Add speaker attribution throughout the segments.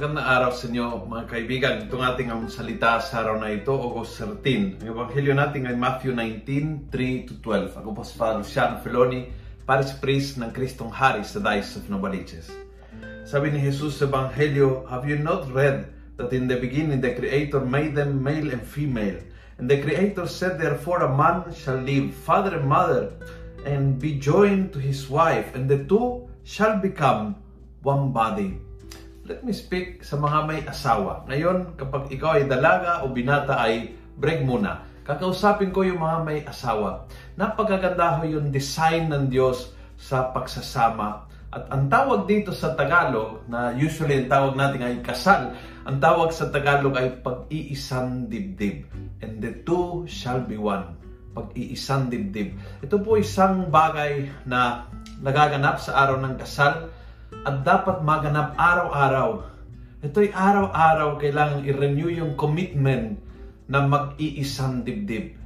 Speaker 1: Magandang araw sa inyo mga kaibigan. Itong ating ang salita sa araw na ito, August 13. Ang ebanghelyo natin ay Matthew 19, 3-12. Ako po si Father Luciano Feloni, Paris Priest ng Kristong Hari sa Diocese of Novaliches. Sabi ni Jesus sa ebanghelyo, Have you not read that in the beginning the Creator made them male and female? And the Creator said, Therefore a man shall leave father and mother and be joined to his wife, and the two shall become one body. Let me speak sa mga may asawa. Ngayon, kapag ikaw ay dalaga o binata ay break muna. Kakausapin ko yung mga may asawa. Napakaganda ho yung design ng Diyos sa pagsasama. At ang tawag dito sa Tagalog, na usually ang tawag natin ay kasal, ang tawag sa Tagalog ay pag-iisang dibdib. And the two shall be one. Pag-iisang dibdib. Ito po isang bagay na nagaganap sa araw ng kasal at dapat maganap araw-araw. Ito'y araw-araw kailangan i-renew yung commitment na mag-iisang dibdib,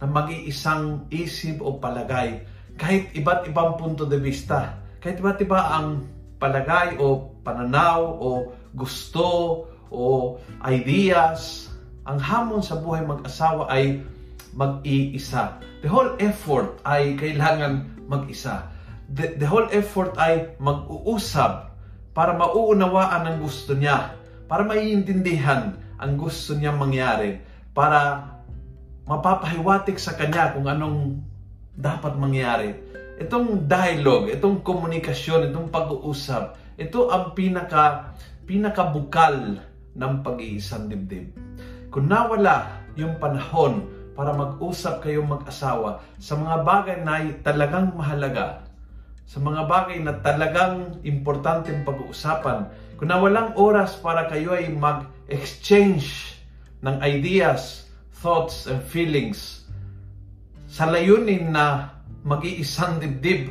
Speaker 1: na mag-iisang isip o palagay, kahit iba't ibang punto de vista, kahit iba't iba ang palagay o pananaw o gusto o ideas, ang hamon sa buhay mag-asawa ay mag-iisa. The whole effort ay kailangan mag-isa the, the whole effort ay mag-uusap para mauunawaan ang gusto niya, para maiintindihan ang gusto niya mangyari, para mapapahiwatig sa kanya kung anong dapat mangyari. Itong dialogue, itong komunikasyon, itong pag-uusap, ito ang pinaka pinakabukal ng pag-iisang dibdib. Kung nawala yung panahon para mag-usap kayong mag-asawa sa mga bagay na talagang mahalaga, sa mga bagay na talagang importanteng pag-uusapan. Kung na oras para kayo ay mag-exchange ng ideas, thoughts, and feelings sa layunin na mag-iisang dibdib,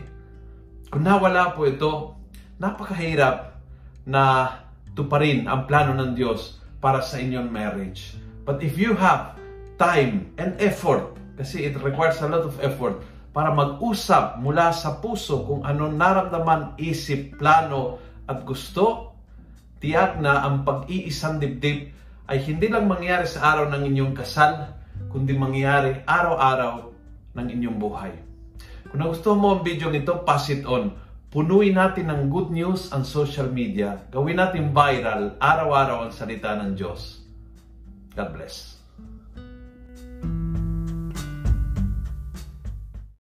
Speaker 1: kung nawala po ito, napakahirap na tuparin ang plano ng Diyos para sa inyong marriage. But if you have time and effort, kasi it requires a lot of effort, para mag-usap mula sa puso kung anong naramdaman, isip, plano at gusto, tiyak na ang pag-iisang dibdib ay hindi lang mangyari sa araw ng inyong kasal, kundi mangyari araw-araw ng inyong buhay. Kung nagustuhan mo ang video nito, pass it on. Punuin natin ng good news ang social media. Gawin natin viral araw-araw ang salita ng Diyos. God bless.